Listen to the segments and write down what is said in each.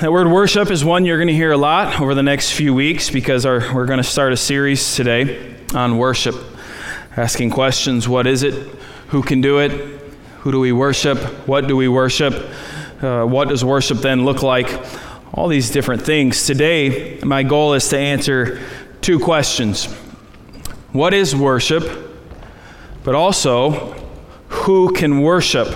That word worship is one you're going to hear a lot over the next few weeks because our, we're going to start a series today on worship, asking questions what is it? Who can do it? Who do we worship? What do we worship? Uh, what does worship then look like? All these different things. Today, my goal is to answer two questions What is worship? But also, who can worship?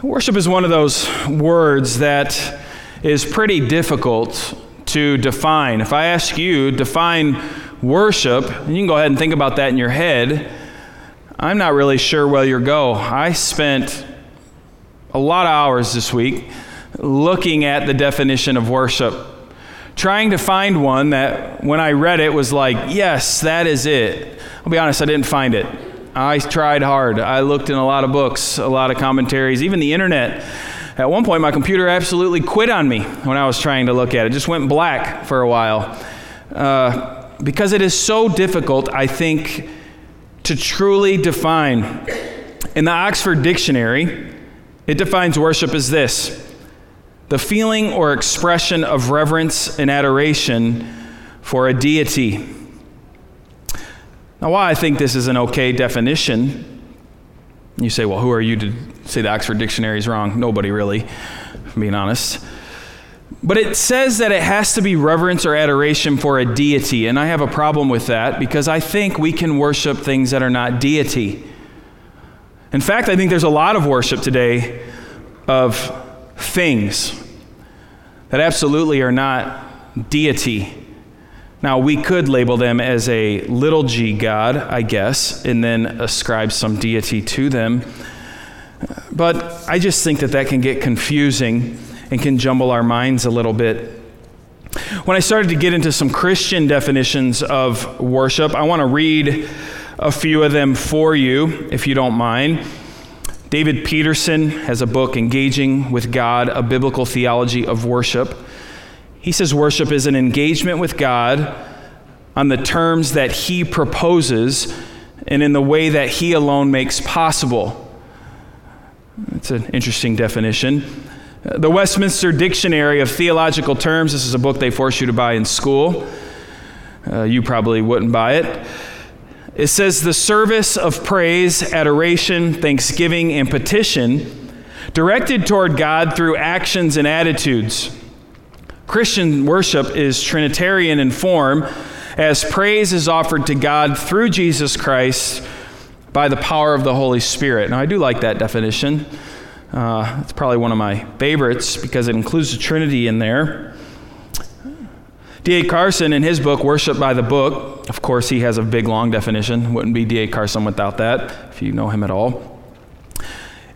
Worship is one of those words that is pretty difficult to define. If I ask you, define worship, and you can go ahead and think about that in your head, I'm not really sure where you'll go. I spent a lot of hours this week looking at the definition of worship, trying to find one that when I read it was like, yes, that is it. I'll be honest, I didn't find it. I tried hard. I looked in a lot of books, a lot of commentaries, even the internet. At one point, my computer absolutely quit on me when I was trying to look at it. It just went black for a while. Uh, because it is so difficult, I think, to truly define. In the Oxford Dictionary, it defines worship as this the feeling or expression of reverence and adoration for a deity. Now, why I think this is an okay definition you say, well, who are you to say the Oxford Dictionary is wrong? Nobody really, being honest. But it says that it has to be reverence or adoration for a deity, and I have a problem with that because I think we can worship things that are not deity. In fact, I think there's a lot of worship today of things that absolutely are not deity. Now, we could label them as a little g God, I guess, and then ascribe some deity to them. But I just think that that can get confusing and can jumble our minds a little bit. When I started to get into some Christian definitions of worship, I want to read a few of them for you, if you don't mind. David Peterson has a book, Engaging with God, a Biblical Theology of Worship. He says worship is an engagement with God on the terms that He proposes and in the way that He alone makes possible. It's an interesting definition. The Westminster Dictionary of Theological Terms, this is a book they force you to buy in school. Uh, you probably wouldn't buy it. It says the service of praise, adoration, thanksgiving, and petition directed toward God through actions and attitudes. Christian worship is Trinitarian in form, as praise is offered to God through Jesus Christ by the power of the Holy Spirit. Now, I do like that definition. Uh, it's probably one of my favorites because it includes the Trinity in there. D.A. Carson, in his book, Worship by the Book, of course, he has a big, long definition. Wouldn't be D.A. Carson without that, if you know him at all.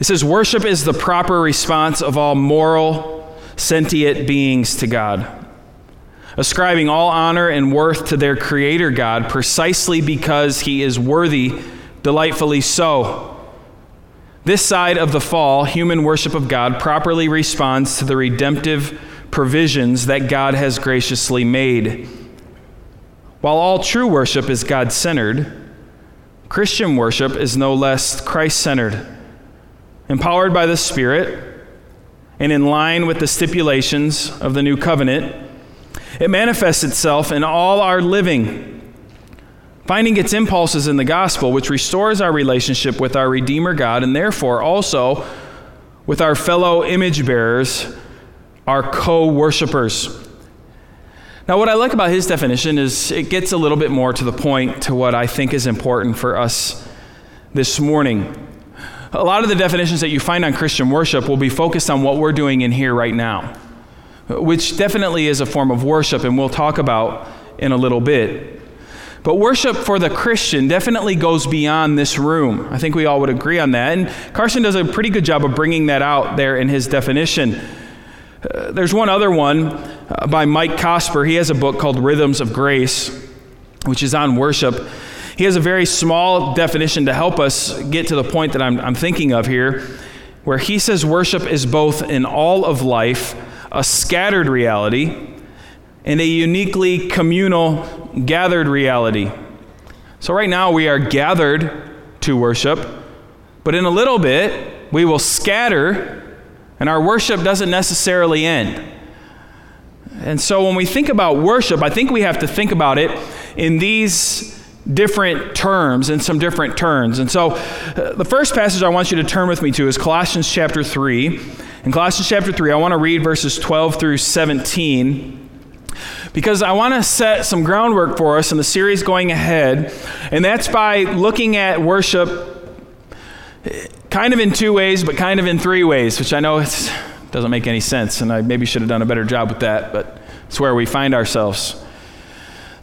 It says, Worship is the proper response of all moral, sentient beings to God, ascribing all honor and worth to their Creator God precisely because He is worthy, delightfully so. This side of the fall, human worship of God properly responds to the redemptive provisions that God has graciously made. While all true worship is God centered, Christian worship is no less Christ centered. Empowered by the Spirit, and in line with the stipulations of the new covenant, it manifests itself in all our living, finding its impulses in the gospel, which restores our relationship with our Redeemer God and therefore also with our fellow image bearers, our co worshipers. Now, what I like about his definition is it gets a little bit more to the point to what I think is important for us this morning a lot of the definitions that you find on Christian worship will be focused on what we're doing in here right now, which definitely is a form of worship, and we'll talk about in a little bit. But worship for the Christian definitely goes beyond this room. I think we all would agree on that. And Carson does a pretty good job of bringing that out there in his definition. Uh, there's one other one uh, by Mike Cosper. He has a book called Rhythms of Grace, which is on worship. He has a very small definition to help us get to the point that I'm, I'm thinking of here, where he says worship is both in all of life, a scattered reality, and a uniquely communal, gathered reality. So, right now, we are gathered to worship, but in a little bit, we will scatter And our worship doesn't necessarily end. And so when we think about worship, I think we have to think about it in these different terms and some different turns. And so uh, the first passage I want you to turn with me to is Colossians chapter 3. In Colossians chapter 3, I want to read verses 12 through 17 because I want to set some groundwork for us in the series going ahead, and that's by looking at worship kind of in two ways, but kind of in three ways, which I know doesn't make any sense, and I maybe should have done a better job with that, but it's where we find ourselves.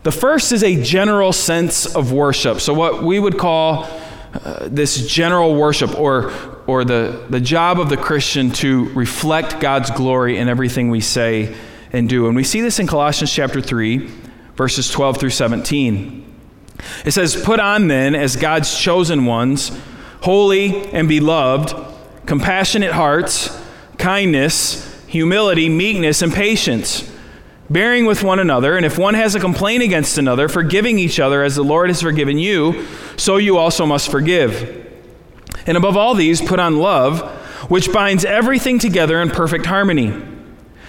The first is a general sense of worship. So, what we would call uh, this general worship, or, or the, the job of the Christian to reflect God's glory in everything we say and do. And we see this in Colossians chapter 3, verses 12 through 17. It says, Put on then, as God's chosen ones, holy and beloved, compassionate hearts, kindness, humility, meekness, and patience, bearing with one another, and if one has a complaint against another, forgiving each other as the Lord has forgiven you, so you also must forgive. And above all these, put on love, which binds everything together in perfect harmony.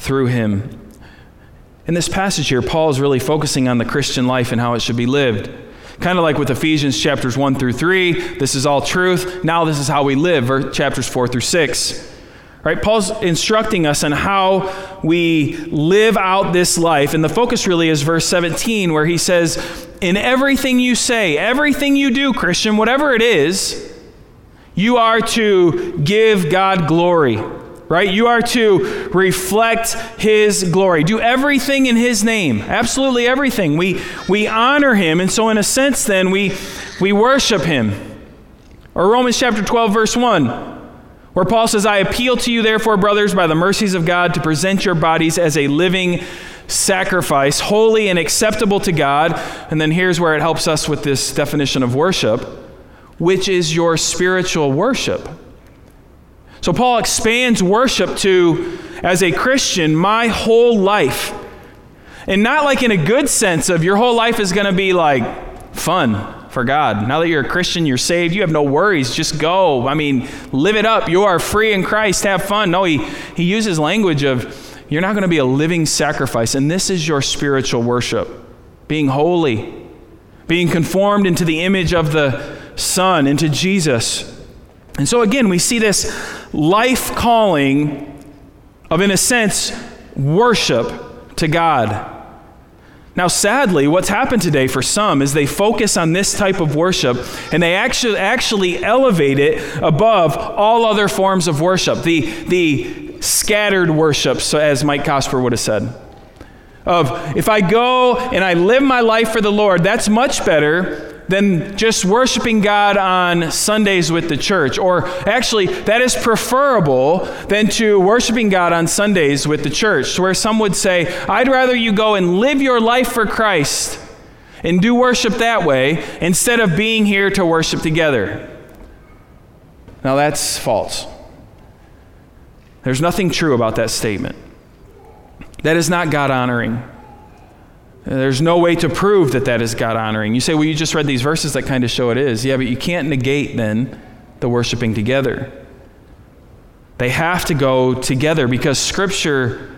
through him. In this passage here, Paul is really focusing on the Christian life and how it should be lived. Kind of like with Ephesians chapters 1 through 3, this is all truth. Now this is how we live, chapters 4 through 6. Right? Paul's instructing us on how we live out this life. And the focus really is verse 17, where he says, In everything you say, everything you do, Christian, whatever it is, you are to give God glory right? You are to reflect His glory. Do everything in His name. Absolutely everything. We, we honor Him. And so, in a sense, then, we, we worship Him. Or Romans chapter 12, verse 1, where Paul says, I appeal to you, therefore, brothers, by the mercies of God, to present your bodies as a living sacrifice, holy and acceptable to God. And then here's where it helps us with this definition of worship, which is your spiritual worship. So Paul expands worship to, as a Christian, my whole life. And not like in a good sense of your whole life is going to be like fun for God. Now that you're a Christian, you're saved, you have no worries. Just go. I mean, live it up. You are free in Christ. Have fun. No, he, he uses language of you're not going to be a living sacrifice. And this is your spiritual worship being holy, being conformed into the image of the Son, into Jesus. And so again, we see this life calling of, in a sense, worship to God. Now, sadly, what's happened today for some is they focus on this type of worship and they actually, actually elevate it above all other forms of worship. The, the scattered worship, so as Mike Cosper would have said. Of if I go and I live my life for the Lord, that's much better than just worshiping God on Sundays with the church. Or actually, that is preferable than to worshiping God on Sundays with the church, where some would say, I'd rather you go and live your life for Christ and do worship that way instead of being here to worship together. Now, that's false. There's nothing true about that statement. That is not God honoring. There's no way to prove that that is God honoring. You say, well, you just read these verses that kind of show it is. Yeah, but you can't negate then the worshiping together. They have to go together because Scripture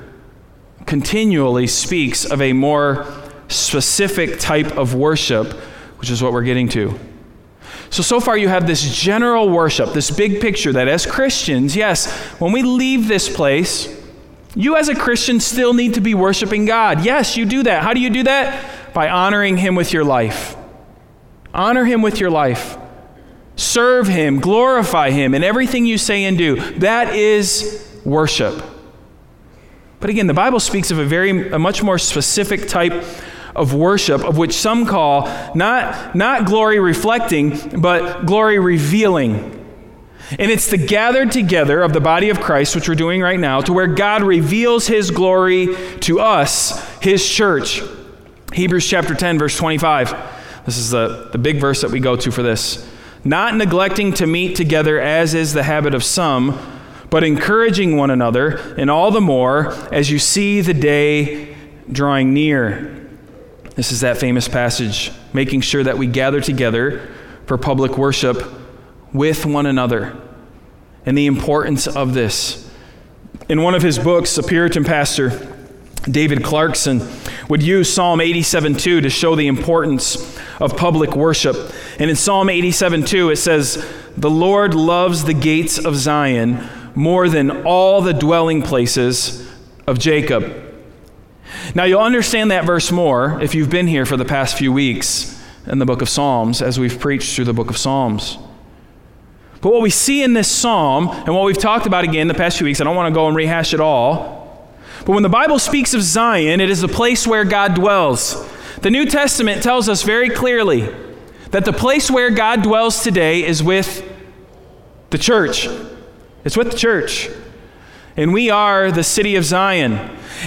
continually speaks of a more specific type of worship, which is what we're getting to. So, so far you have this general worship, this big picture that as Christians, yes, when we leave this place, you, as a Christian, still need to be worshiping God. Yes, you do that. How do you do that? By honoring Him with your life. Honor Him with your life. Serve Him, glorify Him in everything you say and do. That is worship. But again, the Bible speaks of a very, a much more specific type of worship, of which some call not, not glory reflecting, but glory revealing. And it's the gathered together of the body of Christ, which we're doing right now, to where God reveals his glory to us, his church. Hebrews chapter 10, verse 25. This is the, the big verse that we go to for this. Not neglecting to meet together as is the habit of some, but encouraging one another, and all the more as you see the day drawing near. This is that famous passage, making sure that we gather together for public worship with one another and the importance of this. In one of his books, a Puritan pastor, David Clarkson, would use Psalm 87:2 to show the importance of public worship. And in Psalm 87:2 it says, "The Lord loves the gates of Zion more than all the dwelling places of Jacob." Now you'll understand that verse more if you've been here for the past few weeks in the book of Psalms as we've preached through the book of Psalms. But what we see in this psalm, and what we've talked about again the past few weeks, I don't want to go and rehash it all. But when the Bible speaks of Zion, it is the place where God dwells. The New Testament tells us very clearly that the place where God dwells today is with the church. It's with the church. And we are the city of Zion.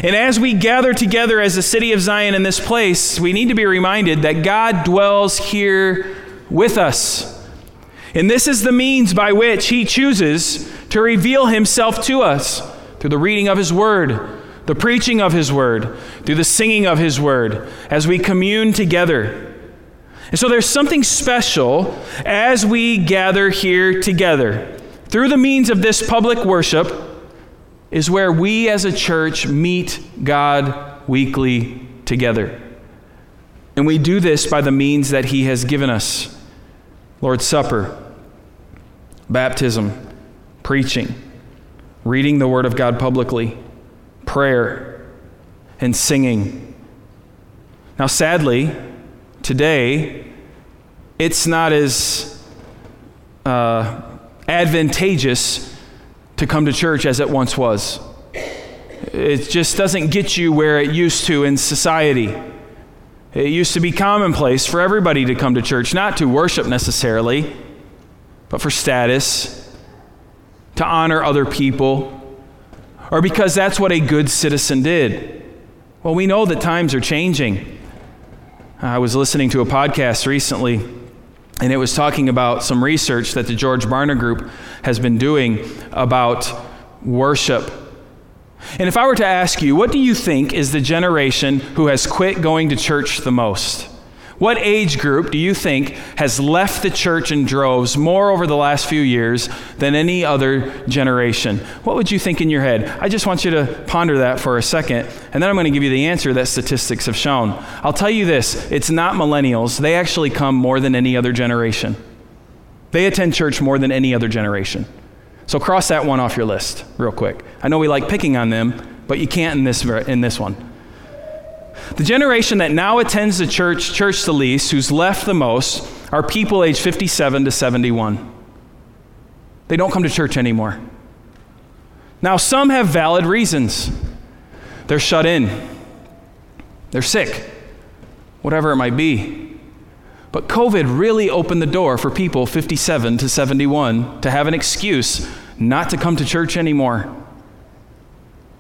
And as we gather together as the city of Zion in this place, we need to be reminded that God dwells here with us. And this is the means by which He chooses to reveal Himself to us through the reading of His Word, the preaching of His Word, through the singing of His Word, as we commune together. And so there's something special as we gather here together. Through the means of this public worship is where we as a church meet God weekly together. And we do this by the means that He has given us Lord's Supper baptism, preaching, reading the Word of God publicly, prayer, and singing. Now, sadly, today, it's not as uh, advantageous to come to church as it once was. It just doesn't get you where it used to in society. It used to be commonplace for everybody to come to church, not to worship necessarily, but for status, to honor other people, or because that's what a good citizen did. Well, we know that times are changing. I was listening to a podcast recently, and it was talking about some research that the George Barna Group has been doing about worship. And if I were to ask you, what do you think is the generation who has quit going to church the most? What age group do you think has left the church in droves more over the last few years than any other generation? What would you think in your head? I just want you to ponder that for a second, and then I'm going to give you the answer that statistics have shown. I'll tell you this it's not millennials, they actually come more than any other generation. They attend church more than any other generation. So cross that one off your list real quick. I know we like picking on them, but you can't in this, in this one. The generation that now attends the church, church the least, who's left the most, are people age 57 to 71. They don't come to church anymore. Now, some have valid reasons. They're shut in, they're sick, whatever it might be. But COVID really opened the door for people 57 to 71 to have an excuse not to come to church anymore.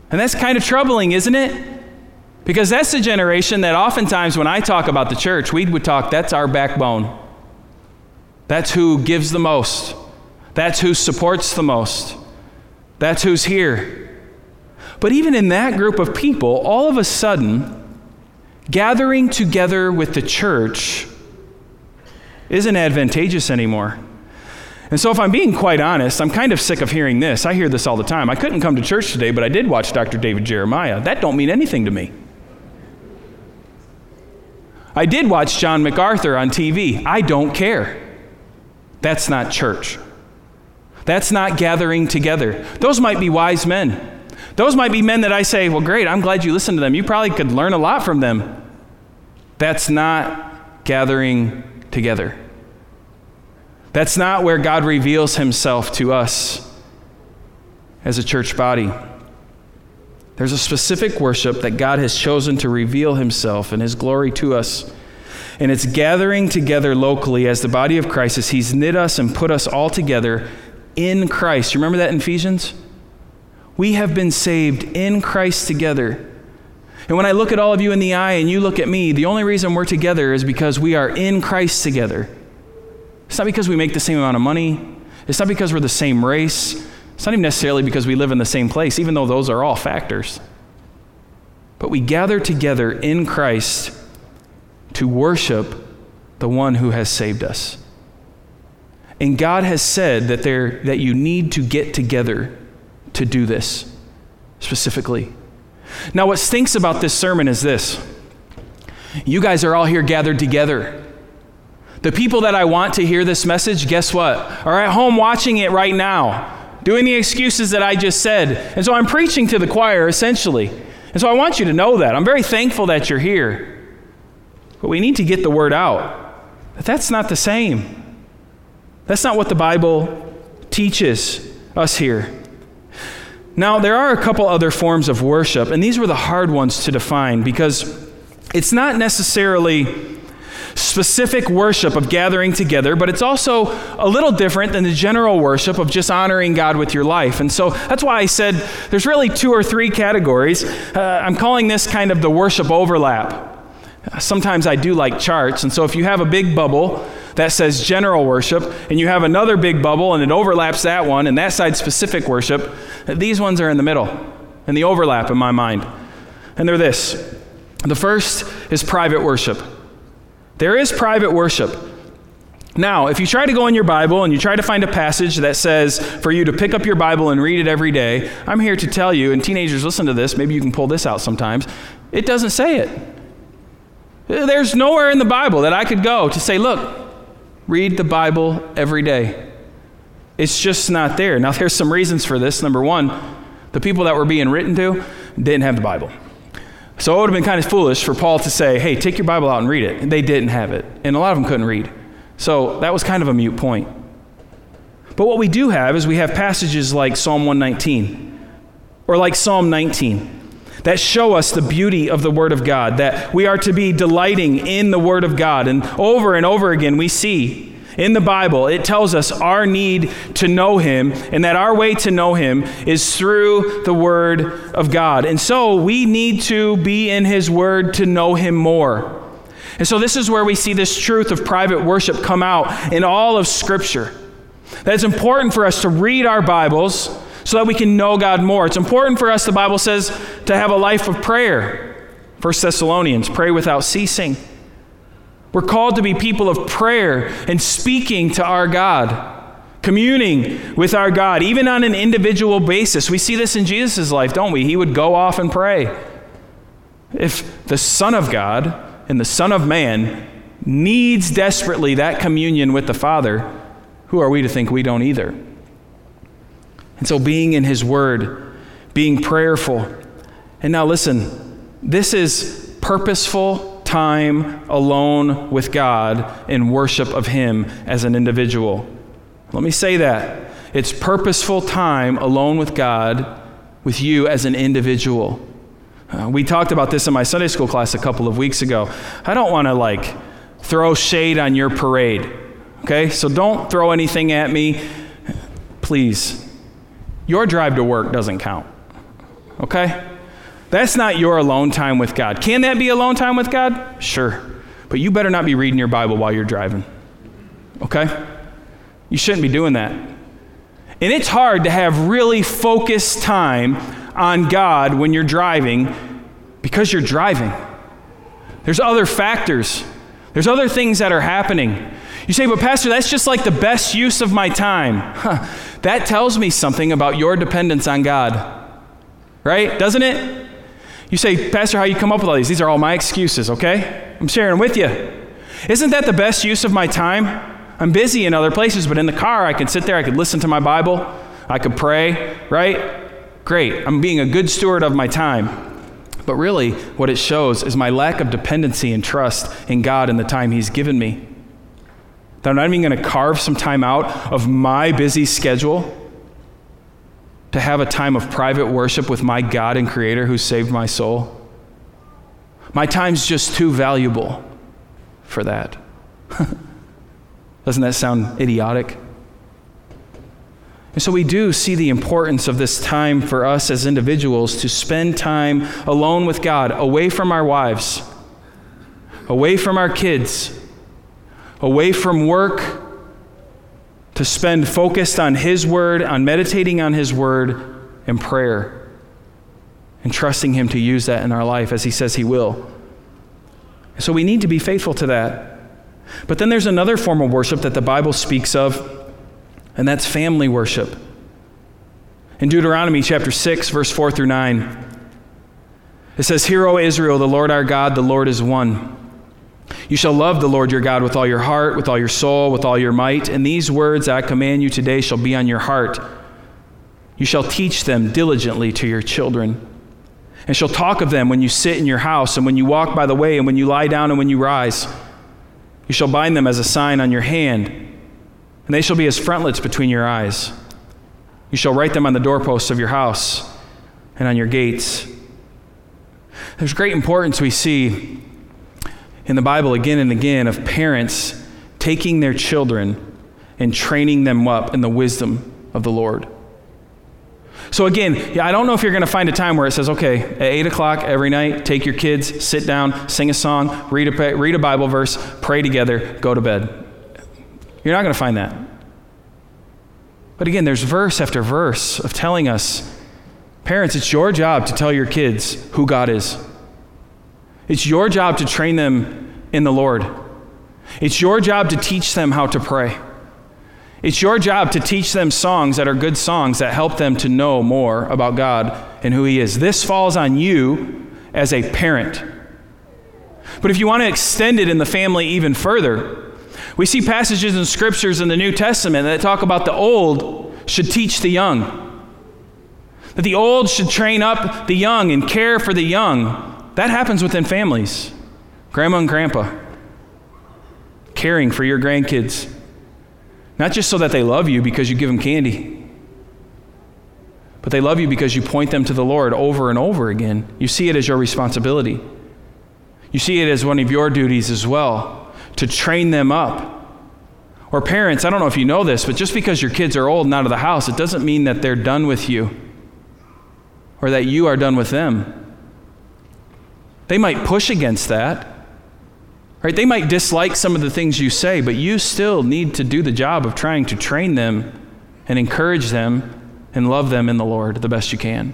And that's kind of troubling, isn't it? Because that's the generation that oftentimes when I talk about the church, we would talk, that's our backbone. That's who gives the most. That's who supports the most. That's who's here. But even in that group of people, all of a sudden, gathering together with the church isn't advantageous anymore. And so, if I'm being quite honest, I'm kind of sick of hearing this. I hear this all the time. I couldn't come to church today, but I did watch Dr. David Jeremiah. That don't mean anything to me. I did watch John MacArthur on TV. I don't care. That's not church. That's not gathering together. Those might be wise men. Those might be men that I say, well, great, I'm glad you listened to them. You probably could learn a lot from them. That's not gathering together. That's not where God reveals himself to us as a church body. There's a specific worship that God has chosen to reveal himself and his glory to us. And it's gathering together locally as the body of Christ as he's knit us and put us all together in Christ. You remember that in Ephesians? We have been saved in Christ together. And when I look at all of you in the eye and you look at me, the only reason we're together is because we are in Christ together. It's not because we make the same amount of money. It's not because we're the same race. It's not even necessarily because we live in the same place, even though those are all factors. But we gather together in Christ to worship the one who has saved us. And God has said that, there, that you need to get together to do this specifically. Now, what stinks about this sermon is this you guys are all here gathered together. The people that I want to hear this message, guess what? Are at home watching it right now, doing the excuses that I just said. And so I'm preaching to the choir, essentially. And so I want you to know that. I'm very thankful that you're here. But we need to get the word out. But that's not the same. That's not what the Bible teaches us here. Now, there are a couple other forms of worship, and these were the hard ones to define because it's not necessarily specific worship of gathering together, but it's also a little different than the general worship of just honoring God with your life. And so that's why I said there's really two or three categories. Uh, I'm calling this kind of the worship overlap. Sometimes I do like charts, and so if you have a big bubble, that says general worship, and you have another big bubble and it overlaps that one, and that side specific worship. These ones are in the middle, and the overlap in my mind. And they're this the first is private worship. There is private worship. Now, if you try to go in your Bible and you try to find a passage that says for you to pick up your Bible and read it every day, I'm here to tell you, and teenagers listen to this, maybe you can pull this out sometimes. It doesn't say it. There's nowhere in the Bible that I could go to say, look, Read the Bible every day. It's just not there. Now, there's some reasons for this. Number one, the people that were being written to didn't have the Bible. So it would have been kind of foolish for Paul to say, hey, take your Bible out and read it. They didn't have it. And a lot of them couldn't read. So that was kind of a mute point. But what we do have is we have passages like Psalm 119 or like Psalm 19 that show us the beauty of the Word of God, that we are to be delighting in the Word of God. And over and over again, we see in the Bible, it tells us our need to know Him, and that our way to know Him is through the Word of God. And so we need to be in His Word to know Him more. And so this is where we see this truth of private worship come out in all of Scripture. That it's important for us to read our Bibles so that we can know God more. It's important for us, the Bible says, to have a life of prayer. 1 Thessalonians, pray without ceasing. We're called to be people of prayer and speaking to our God, communing with our God, even on an individual basis. We see this in Jesus' life, don't we? He would go off and pray. If the Son of God and the Son of Man needs desperately that communion with the Father, who are we to think we don't either? And so, being in His Word, being prayerful. And now, listen, this is purposeful time alone with God in worship of Him as an individual. Let me say that. It's purposeful time alone with God, with you as an individual. Uh, we talked about this in my Sunday school class a couple of weeks ago. I don't want to like throw shade on your parade. Okay? So don't throw anything at me. Please your drive to work doesn't count. Okay? That's not your alone time with God. Can that be alone time with God? Sure. But you better not be reading your Bible while you're driving. Okay? You shouldn't be doing that. And it's hard to have really focused time on God when you're driving because you're driving. There's other factors, there's other things that are happening. You say, but Pastor, that's just like the best use of my time. Huh. That tells me something about your dependence on God, right? Doesn't it? You say, Pastor, how you come up with all these? These are all my excuses, okay? I'm sharing with you. Isn't that the best use of my time? I'm busy in other places, but in the car, I could sit there, I could listen to my Bible, I could pray, right? Great. I'm being a good steward of my time. But really, what it shows is my lack of dependency and trust in God and the time He's given me. That I'm not even going to carve some time out of my busy schedule to have a time of private worship with my God and Creator who saved my soul. My time's just too valuable for that. Doesn't that sound idiotic? And so we do see the importance of this time for us as individuals to spend time alone with God, away from our wives, away from our kids, away from work, to spend focused on His Word, on meditating on His Word, and prayer, and trusting Him to use that in our life as He says He will. So we need to be faithful to that. But then there's another form of worship that the Bible speaks of and that's family worship. In Deuteronomy chapter 6, verse 4 through 9, it says, Hear, O Israel, the Lord our God, the Lord is one. You shall love the Lord your God with all your heart, with all your soul, with all your might, and these words I command you today shall be on your heart. You shall teach them diligently to your children, and shall talk of them when you sit in your house, and when you walk by the way, and when you lie down, and when you rise. You shall bind them as a sign on your hand and they shall be as frontlets between your eyes. You shall write them on the doorposts of your house and on your gates. There's great importance we see in the Bible again and again of parents taking their children and training them up in the wisdom of the Lord. So, again, I don't know if you're going to find a time where it says, okay, at 8 o'clock every night, take your kids, sit down, sing a song, read a, read a Bible verse, pray together, go to bed. You're not going to find that. But again, there's verse after verse of telling us parents, it's your job to tell your kids who God is. It's your job to train them in the Lord. It's your job to teach them how to pray. It's your job to teach them songs that are good songs that help them to know more about God and who He is. This falls on you as a parent. But if you want to extend it in the family even further, we see passages in scriptures in the New Testament that talk about the old should teach the young. That the old should train up the young and care for the young. That happens within families. Grandma and grandpa caring for your grandkids. Not just so that they love you because you give them candy, but they love you because you point them to the Lord over and over again. You see it as your responsibility. You see it as one of your duties as well to train them up. Or parents, I don't know if you know this, but just because your kids are old and out of the house, it doesn't mean that they're done with you or that you are done with them. They might push against that. Right? They might dislike some of the things you say, but you still need to do the job of trying to train them and encourage them and love them in the Lord the best you can.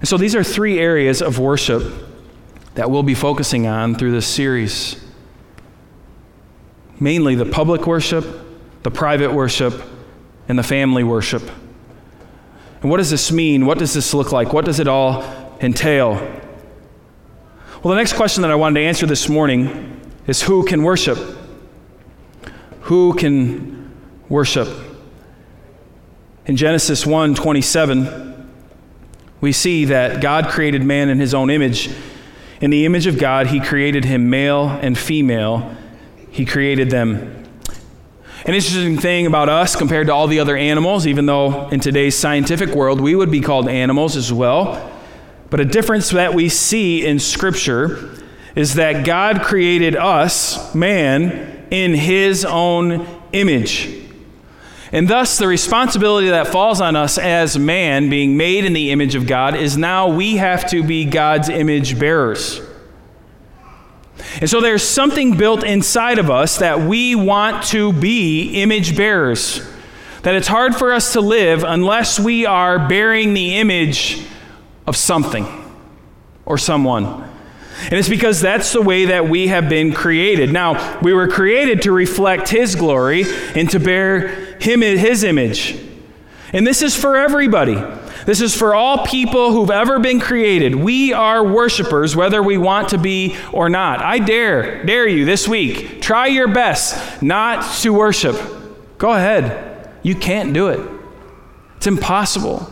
And so these are three areas of worship that we'll be focusing on through this series. Mainly the public worship, the private worship, and the family worship. And what does this mean? What does this look like? What does it all entail? Well, the next question that I wanted to answer this morning is who can worship? Who can worship? In Genesis 1 27, we see that God created man in his own image in the image of God, he created him male and female. He created them. An interesting thing about us compared to all the other animals, even though in today's scientific world we would be called animals as well, but a difference that we see in Scripture is that God created us, man, in his own image. And thus, the responsibility that falls on us as man, being made in the image of God, is now we have to be God's image bearers. And so there's something built inside of us that we want to be image bearers. That it's hard for us to live unless we are bearing the image of something or someone. And it's because that's the way that we have been created. Now, we were created to reflect His glory and to bear Him His image. And this is for everybody. This is for all people who've ever been created. We are worshipers, whether we want to be or not. I dare, dare you this week, try your best not to worship. Go ahead. You can't do it, it's impossible.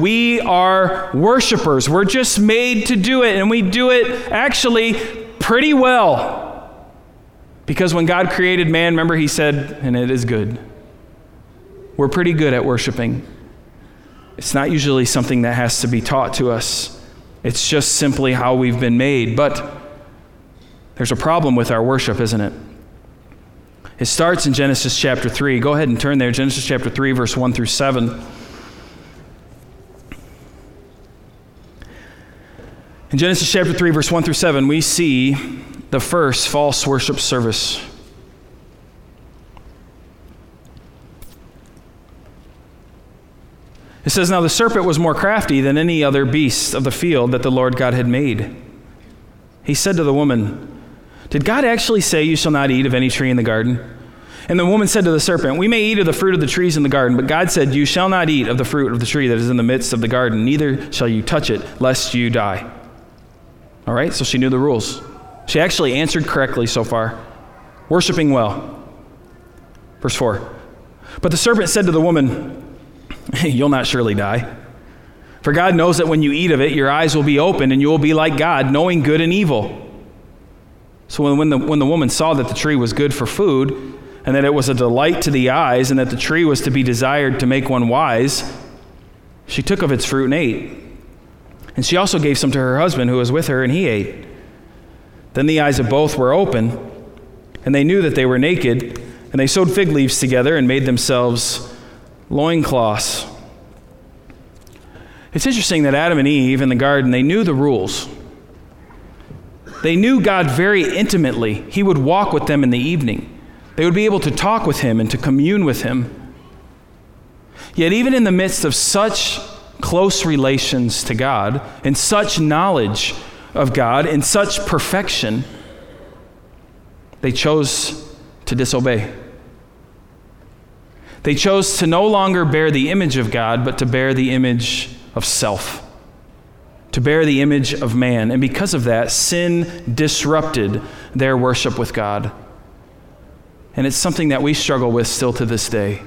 We are worshipers. We're just made to do it, and we do it actually pretty well. Because when God created man, remember, He said, and it is good. We're pretty good at worshiping. It's not usually something that has to be taught to us, it's just simply how we've been made. But there's a problem with our worship, isn't it? It starts in Genesis chapter 3. Go ahead and turn there, Genesis chapter 3, verse 1 through 7. In Genesis chapter 3, verse 1 through 7, we see the first false worship service. It says, Now the serpent was more crafty than any other beast of the field that the Lord God had made. He said to the woman, Did God actually say, You shall not eat of any tree in the garden? And the woman said to the serpent, We may eat of the fruit of the trees in the garden, but God said, You shall not eat of the fruit of the tree that is in the midst of the garden, neither shall you touch it, lest you die. All right, so she knew the rules. She actually answered correctly so far, worshiping well. Verse 4 But the serpent said to the woman, You'll not surely die. For God knows that when you eat of it, your eyes will be opened and you will be like God, knowing good and evil. So when, when, the, when the woman saw that the tree was good for food, and that it was a delight to the eyes, and that the tree was to be desired to make one wise, she took of its fruit and ate. And she also gave some to her husband who was with her, and he ate. Then the eyes of both were open, and they knew that they were naked, and they sewed fig leaves together and made themselves loincloths. It's interesting that Adam and Eve in the garden, they knew the rules. They knew God very intimately. He would walk with them in the evening. They would be able to talk with him and to commune with him. Yet, even in the midst of such close relations to God and such knowledge of God and such perfection, they chose to disobey. They chose to no longer bear the image of God, but to bear the image of self, to bear the image of man. And because of that, sin disrupted their worship with God. And it's something that we struggle with still to this day.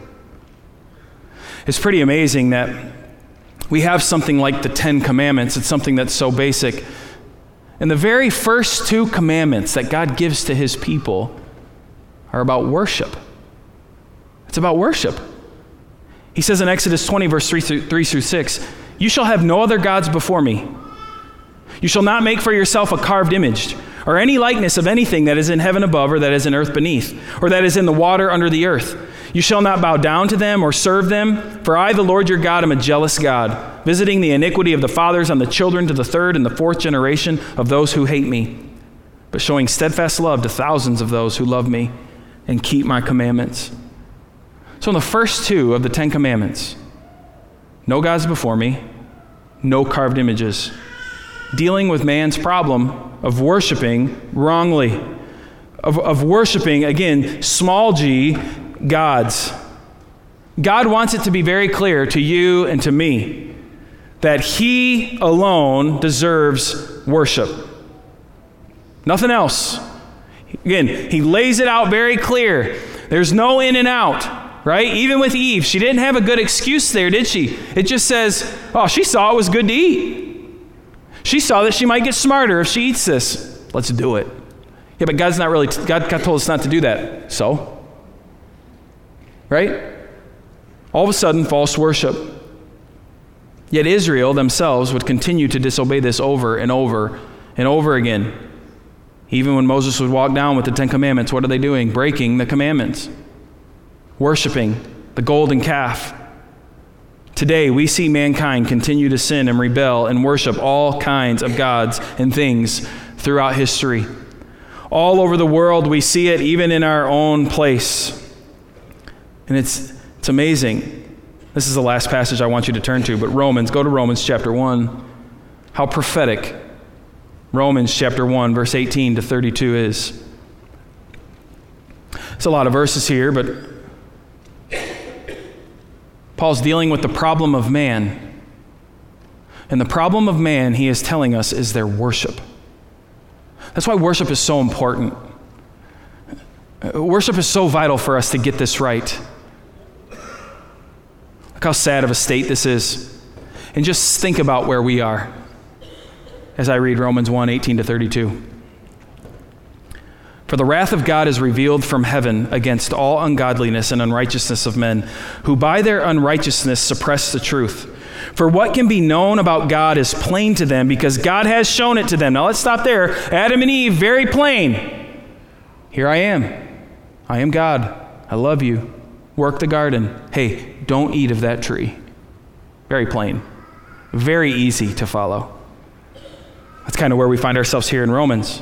It's pretty amazing that we have something like the Ten Commandments. It's something that's so basic. And the very first two commandments that God gives to his people are about worship. It's about worship. He says in Exodus 20, verse 3 through, 3 through 6, You shall have no other gods before me. You shall not make for yourself a carved image, or any likeness of anything that is in heaven above, or that is in earth beneath, or that is in the water under the earth. You shall not bow down to them or serve them, for I, the Lord your God, am a jealous God, visiting the iniquity of the fathers on the children to the third and the fourth generation of those who hate me, but showing steadfast love to thousands of those who love me and keep my commandments. So, in the first two of the Ten Commandments, no gods before me, no carved images, dealing with man's problem of worshiping wrongly, of, of worshiping, again, small g, gods. God wants it to be very clear to you and to me that He alone deserves worship. Nothing else. Again, He lays it out very clear. There's no in and out right? Even with Eve, she didn't have a good excuse there, did she? It just says, oh, she saw it was good to eat. She saw that she might get smarter if she eats this. Let's do it. Yeah, but God's not really, God, God told us not to do that. So? Right? All of a sudden, false worship. Yet Israel themselves would continue to disobey this over and over and over again. Even when Moses would walk down with the Ten Commandments, what are they doing? Breaking the commandments worshiping the golden calf. Today, we see mankind continue to sin and rebel and worship all kinds of gods and things throughout history. All over the world, we see it even in our own place. And it's, it's amazing. This is the last passage I want you to turn to, but Romans, go to Romans chapter 1. How prophetic Romans chapter 1, verse 18 to 32 is. It's a lot of verses here, but Paul's dealing with the problem of man. And the problem of man, he is telling us, is their worship. That's why worship is so important. Worship is so vital for us to get this right. Look how sad of a state this is. And just think about where we are as I read Romans 1 18 to 32. For the wrath of God is revealed from heaven against all ungodliness and unrighteousness of men, who by their unrighteousness suppress the truth. For what can be known about God is plain to them because God has shown it to them. Now let's stop there. Adam and Eve, very plain. Here I am. I am God. I love you. Work the garden. Hey, don't eat of that tree. Very plain. Very easy to follow. That's kind of where we find ourselves here in Romans.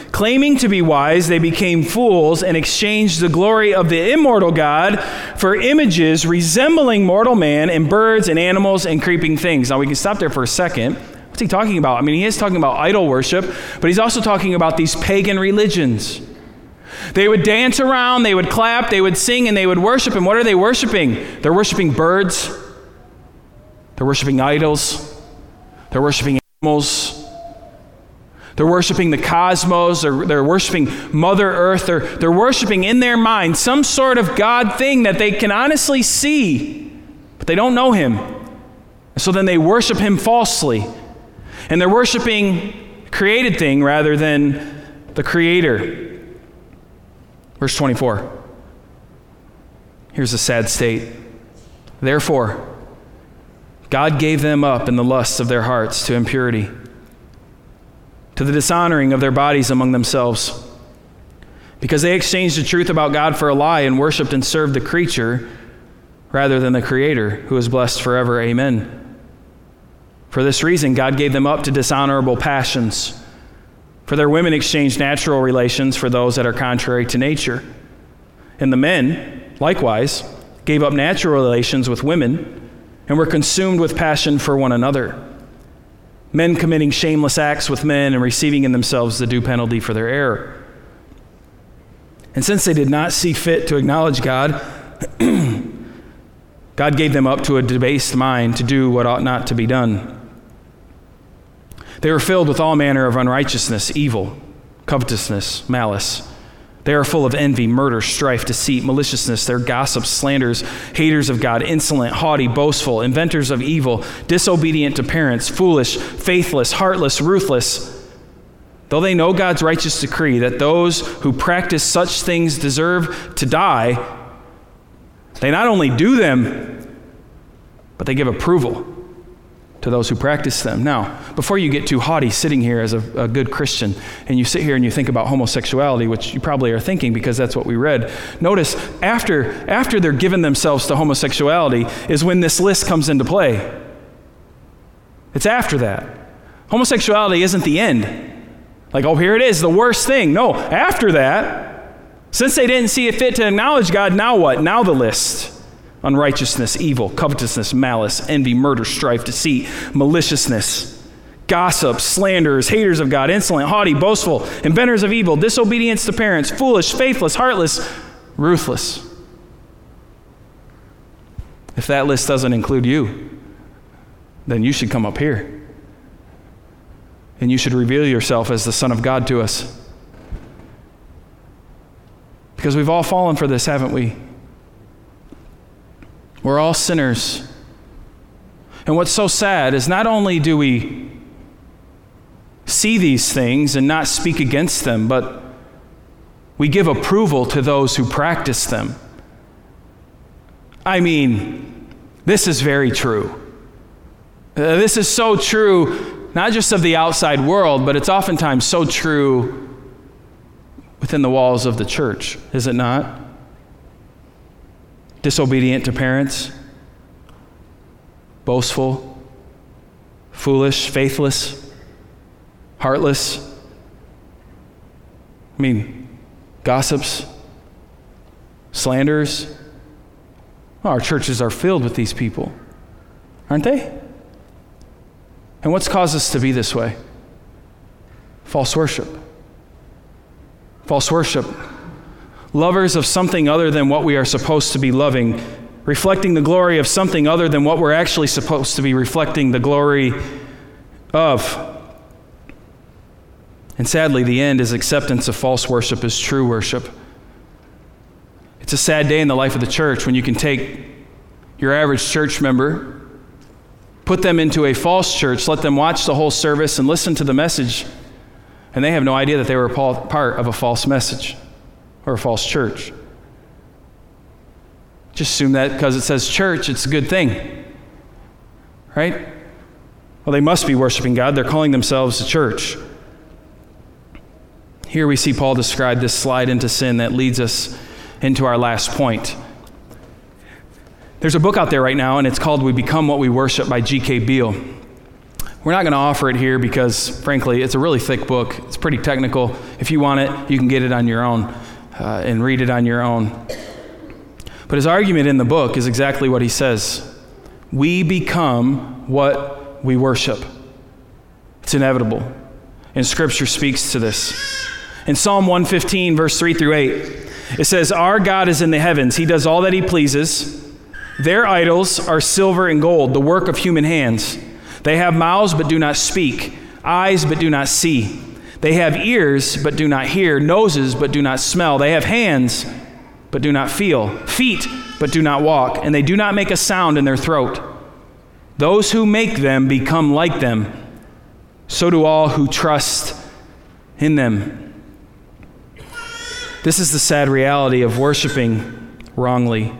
Claiming to be wise, they became fools and exchanged the glory of the immortal God for images resembling mortal man and birds and animals and creeping things. Now, we can stop there for a second. What's he talking about? I mean, he is talking about idol worship, but he's also talking about these pagan religions. They would dance around, they would clap, they would sing, and they would worship. And what are they worshiping? They're worshiping birds, they're worshiping idols, they're worshiping animals. They're worshiping the cosmos. They're, they're worshiping Mother Earth. They're, they're worshiping in their mind some sort of God thing that they can honestly see, but they don't know Him. So then they worship Him falsely. And they're worshiping created thing rather than the Creator. Verse 24. Here's a sad state. Therefore, God gave them up in the lusts of their hearts to impurity to the dishonoring of their bodies among themselves. Because they exchanged the truth about God for a lie and worshiped and served the creature rather than the Creator, who is blessed forever. Amen. For this reason, God gave them up to dishonorable passions. For their women exchanged natural relations for those that are contrary to nature. And the men, likewise, gave up natural relations with women and were consumed with passion for one another men committing shameless acts with men and receiving in themselves the due penalty for their error. And since they did not see fit to acknowledge God, God gave them up to a debased mind to do what ought not to be done. They were filled with all manner of unrighteousness, evil, covetousness, malice. They are full of envy, murder, strife, deceit, maliciousness. They're gossips, slanders, haters of God, insolent, haughty, boastful, inventors of evil, disobedient to parents, foolish, faithless, heartless, ruthless. Though they know God's righteous decree that those who practice such things deserve to die, they not only do them, but they give approval to those who practice them. Now, before you get too haughty sitting here as a, a, good Christian and you sit here and you think about homosexuality, which you probably are thinking because that's what we read, notice after, after they're given themselves to homosexuality is when this list comes into play. It's after that. Homosexuality isn't the end. Like, oh, here it is, the worst thing. No, after that, since they didn't see it fit to acknowledge God, now what? Now the list unrighteousness, evil, covetousness, malice, envy, murder, strife, deceit, maliciousness, gossip, slanderers, haters of God, insolent, haughty, boastful, inventors of evil, disobedience to parents, foolish, faithless, heartless, ruthless. If that list doesn't include you, then you should come up here. And you should reveal yourself as the Son of God to us. Because we've all fallen for this, haven't we? We're all sinners. And what's so sad is not only do we see these things and not speak against them, but we give approval to those who practice them. I mean, this is very true. Uh, this is so true, not just of the outside world, but it's oftentimes so true within the walls of the church, is it not? Disobedient to parents, boastful, foolish, faithless, heartless. I mean, gossips, slanders. Well, our churches are filled with these people, aren't they? And what's caused us to be this way? False worship. False worship lovers of something other than what we are supposed to be loving, reflecting the glory of something other than what we're actually supposed to be reflecting the glory of. And sadly, the end is acceptance of false worship as true worship. It's a sad day in the life of the church when you can take your average church member put them into a false church, let them watch the whole service and listen to the message, and they have no idea that they were part of a false message or a false church. Just assume that because it says church, it's a good thing. Right? Well, they must be worshiping God. They're calling themselves a church. Here we see Paul describe this slide into sin that leads us into our last point. There's a book out there right now, and it's called We Become What We Worship by G.K. Beale. We're not going to offer it here because, frankly, it's a really thick book. It's pretty technical. If you want it, you can get it on your own uh, and read it on your own. But his argument in the book is exactly what he says We become what we worship. It's inevitable. And Scripture speaks to this. In Psalm 115, verse 3 through 8, it says, Our God is in the heavens. He does all that He pleases. Their idols are silver and gold, the work of human hands. They have mouths but do not speak, eyes but do not see. They have ears but do not hear, noses but do not smell. They have hands but do not feel, feet but do not walk, and they do not make a sound in their throat. Those who make them become like them. So do all who trust in them. This is the sad reality of worshiping wrongly.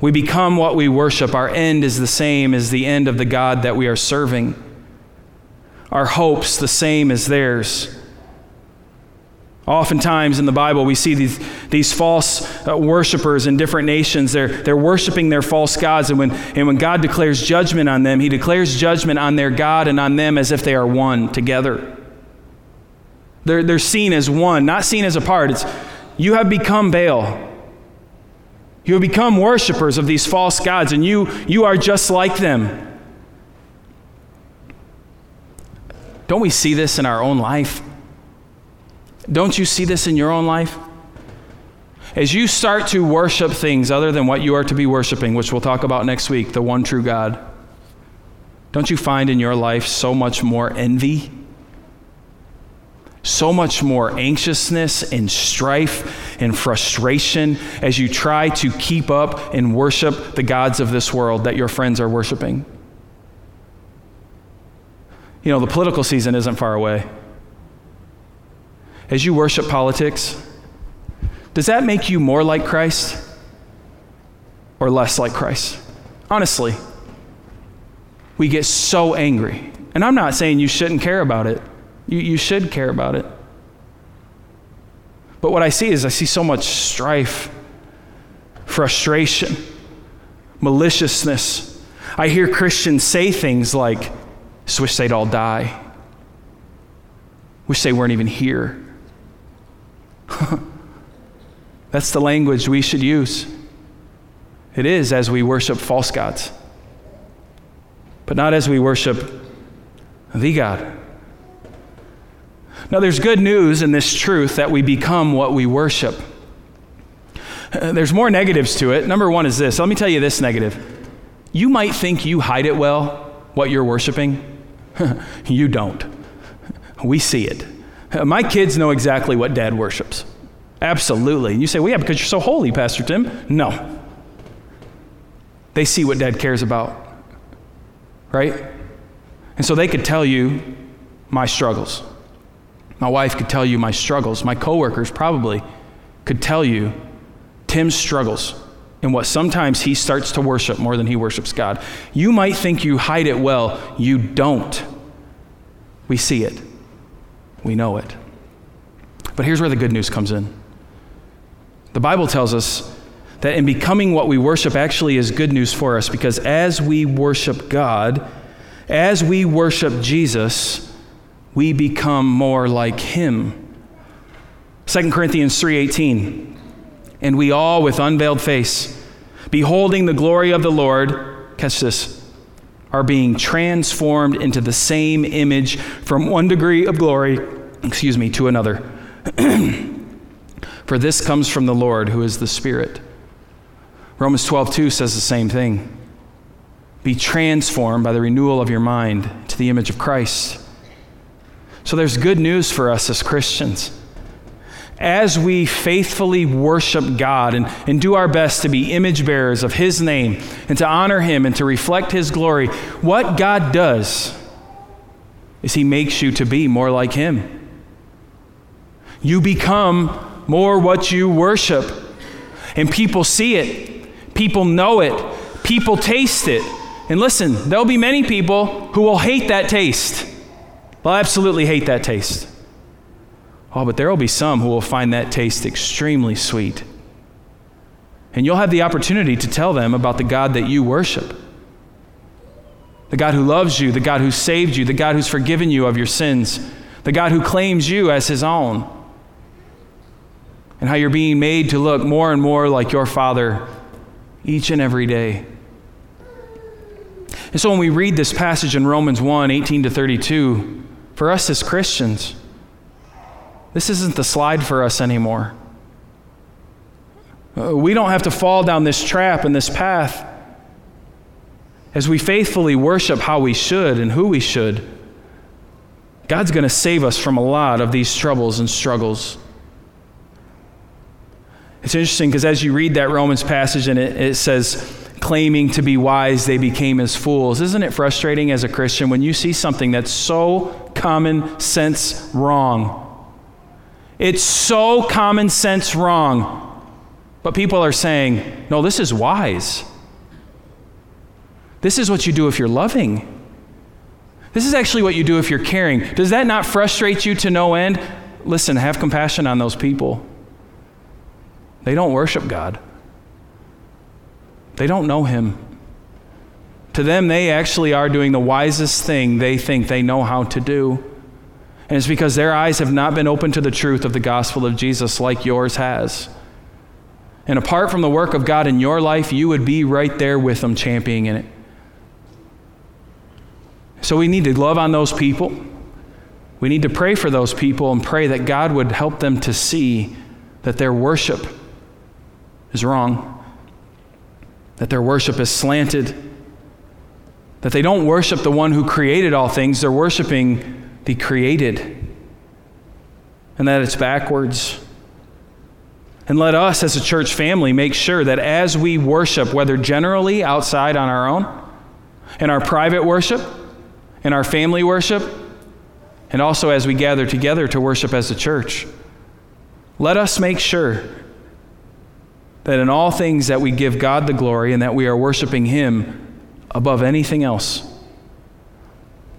We become what we worship. Our end is the same as the end of the God that we are serving. Our hopes the same as theirs. Oftentimes in the Bible, we see these, these false uh, worshipers in different nations. They're, they're worshiping their false gods. And when, and when God declares judgment on them, He declares judgment on their God and on them as if they are one together. They're, they're seen as one, not seen as apart. It's, you have become Baal. You have become worshipers of these false gods, and you, you are just like them. Don't we see this in our own life? Don't you see this in your own life? As you start to worship things other than what you are to be worshiping, which we'll talk about next week, the one true God, don't you find in your life so much more envy? so much more anxiousness and strife and frustration as you try to keep up and worship the gods of this world that your friends are worshiping. You know, the political season isn't far away. As you worship politics, does that make you more like Christ or less like Christ? Honestly, we get so angry. And I'm not saying you shouldn't care about it. You, you should care about it. But what I see is I see so much strife, frustration, maliciousness. I hear Christians say things like, just wish they'd all die. Wish they weren't even here. That's the language we should use. It is as we worship false gods, but not as we worship the God. Now, there's good news in this truth that we become what we worship. Uh, there's more negatives to it. Number one is this. Let me tell you this negative. You might think you hide it well, what you're worshiping. you don't. We see it. My kids know exactly what dad worships. Absolutely. You say, well, yeah, because you're so holy, Pastor Tim. No. They see what dad cares about, right? And so they could tell you my struggles. My wife could tell you my struggles. My coworkers probably could tell you Tim's struggles and what sometimes he starts to worship more than he worships God. You might think you hide it well, you don't. We see it, we know it. But here's where the good news comes in the Bible tells us that in becoming what we worship actually is good news for us because as we worship God, as we worship Jesus, we become more like him. 2 Corinthians 3:18 And we all with unveiled face beholding the glory of the Lord catch this are being transformed into the same image from one degree of glory excuse me to another. For this comes from the Lord who is the Spirit. Romans 12:2 says the same thing. Be transformed by the renewal of your mind to the image of Christ. So there's good news for us as Christians. As we faithfully worship God and, and do our best to be image bearers of His name and to honor Him and to reflect His glory, what God does is He makes you to be more like Him. You become more what you worship. And people see it, people know it, people taste it. And listen, there'll be many people who will hate that taste. They'll absolutely hate that taste. Oh, but there will be some who will find that taste extremely sweet. And you'll have the opportunity to tell them about the God that you worship the God who loves you, the God who saved you, the God who's forgiven you of your sins, the God who claims you as his own, and how you're being made to look more and more like your Father each and every day. And so when we read this passage in Romans 1 18 to 32, for us as Christians, this isn't the slide for us anymore. Uh, we don't have to fall down this trap and this path as we faithfully worship how we should and who we should. God's going to save us from a lot of these troubles and struggles. It's interesting because as you read that Romans passage and it, it says, claiming to be wise, they became as fools. Isn't it frustrating as a Christian when you see something that's so common sense wrong? It's so common sense wrong. But people are saying, no, this is wise. This is what you do if you're loving. This is actually what you do if you're caring. Does that not frustrate you to no end? Listen, have compassion on those people. They don't worship God, they don't know Him. To them, they actually are doing the wisest thing they think they know how to do. And it's because their eyes have not been open to the truth of the gospel of Jesus like yours has. And apart from the work of God in your life, you would be right there with them, championing in it. So we need to love on those people. We need to pray for those people and pray that God would help them to see that their worship is wrong, that their worship is slanted, that they don't worship the one who created all things, they're worshiping the created, and that it's backwards. And let us as a church family make sure that as we worship, whether generally outside on our own, in our private worship, in our family worship, and also as we gather together to worship as a church, let us make sure that in all things that we give God the glory and that we are worshiping Him above anything else.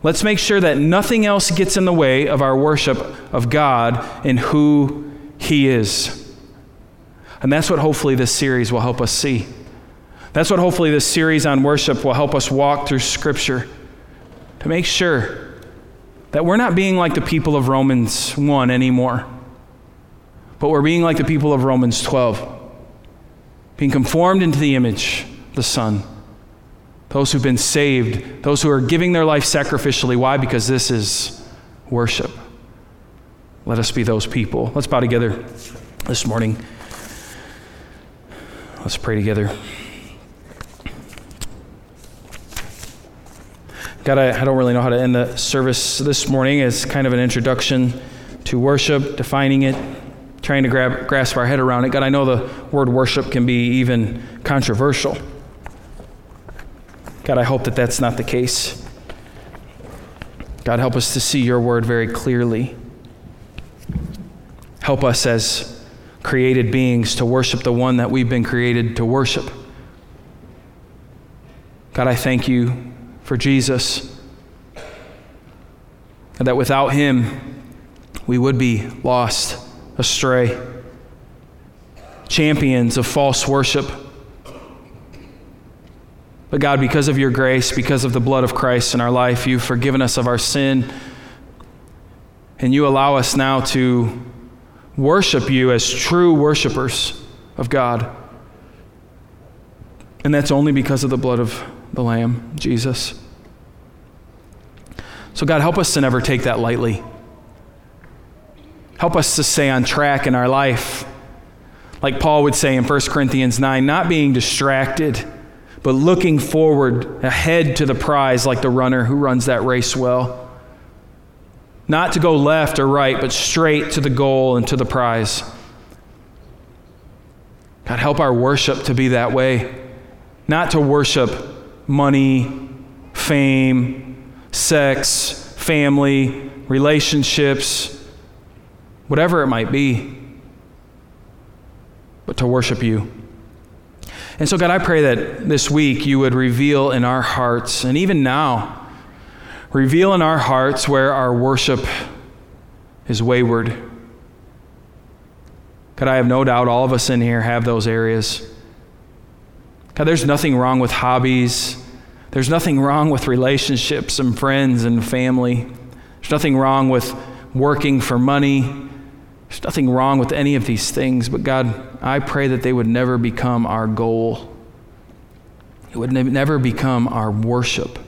Let's make sure that nothing else gets in the way of our worship of God and who He is. And that's what hopefully this series will help us see. That's what hopefully this series on worship will help us walk through Scripture to make sure that we're not being like the people of Romans 1 anymore, but we're being like the people of Romans 12, being conformed into the image of the Son those who've been saved, those who are giving their life sacrificially. Why? Because this is worship. Let us be those people. Let's bow together this morning. Let's pray together. God, I, I, don't really know how to end the service this morning It's kind of an introduction to worship, defining it, trying to grab, grasp our head around it. God, I know the word worship can be even controversial. God, I hope that that's not the case. God, help us to see your word very clearly. Help us as created beings to worship the one that we've been created to worship. God, I thank you for Jesus. And that without him, we would be lost, astray, champions of false worship but God, because of your grace, because of the blood of Christ in our life, you've forgiven us of our sin. And you allow us now to worship you as true worshipers of God. And that's only because of the blood of the Lamb, Jesus. So, God, help us to never take that lightly. Help us to stay on track in our life. Like Paul would say in 1 Corinthians 9, not being distracted but looking forward ahead to the prize like the runner who runs that race well. Not to go left or right, but straight to the goal and to the prize. God, help our worship to be that way. Not to worship money, fame, sex, family, relationships, whatever it might be, but to worship you. And so, God, I pray that this week you would reveal in our hearts, and even now, reveal in our hearts where our worship is wayward. God, I have no doubt all of us in here have those areas. God, there's nothing wrong with hobbies. There's nothing wrong with relationships and friends and family. There's nothing wrong with working for money. There's nothing wrong with any of these things. But God, I pray that they would never become our goal. It would never become our worship.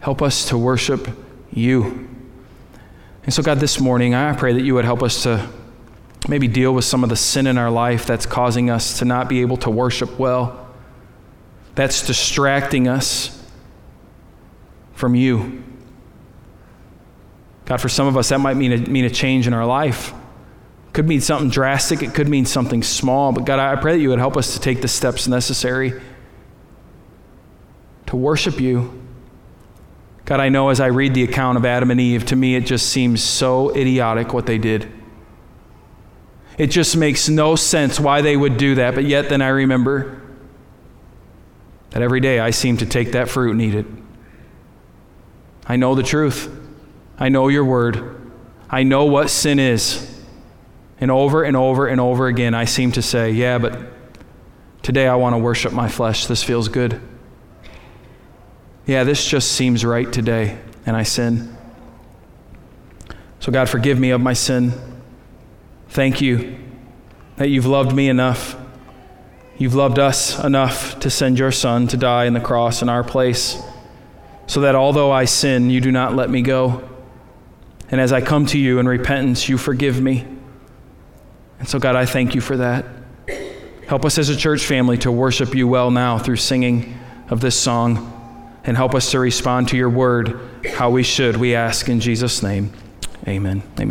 Help us to worship you. And so, God, this morning, I pray that you would help us to maybe deal with some of the sin in our life that's causing us to not be able to worship well, that's distracting us from you. God, for some of us, that might mean a, mean a change in our life. It could mean something drastic, it could mean something small, but God, I pray that you would help us to take the steps necessary to worship you. God, I know as I read the account of Adam and Eve, to me it just seems so idiotic what they did. It just makes no sense why they would do that, but yet then I remember that every day I seem to take that fruit and eat it. I know the truth. I know your word. I know what sin is. And over and over and over again, I seem to say, Yeah, but today I want to worship my flesh. This feels good. Yeah, this just seems right today, and I sin. So, God, forgive me of my sin. Thank you that you've loved me enough. You've loved us enough to send your Son to die on the cross in our place, so that although I sin, you do not let me go. And as I come to you in repentance, you forgive me. And so, God, I thank you for that. Help us as a church family to worship you well now through singing of this song, and help us to respond to your word how we should, we ask in Jesus' name. Amen. Amen.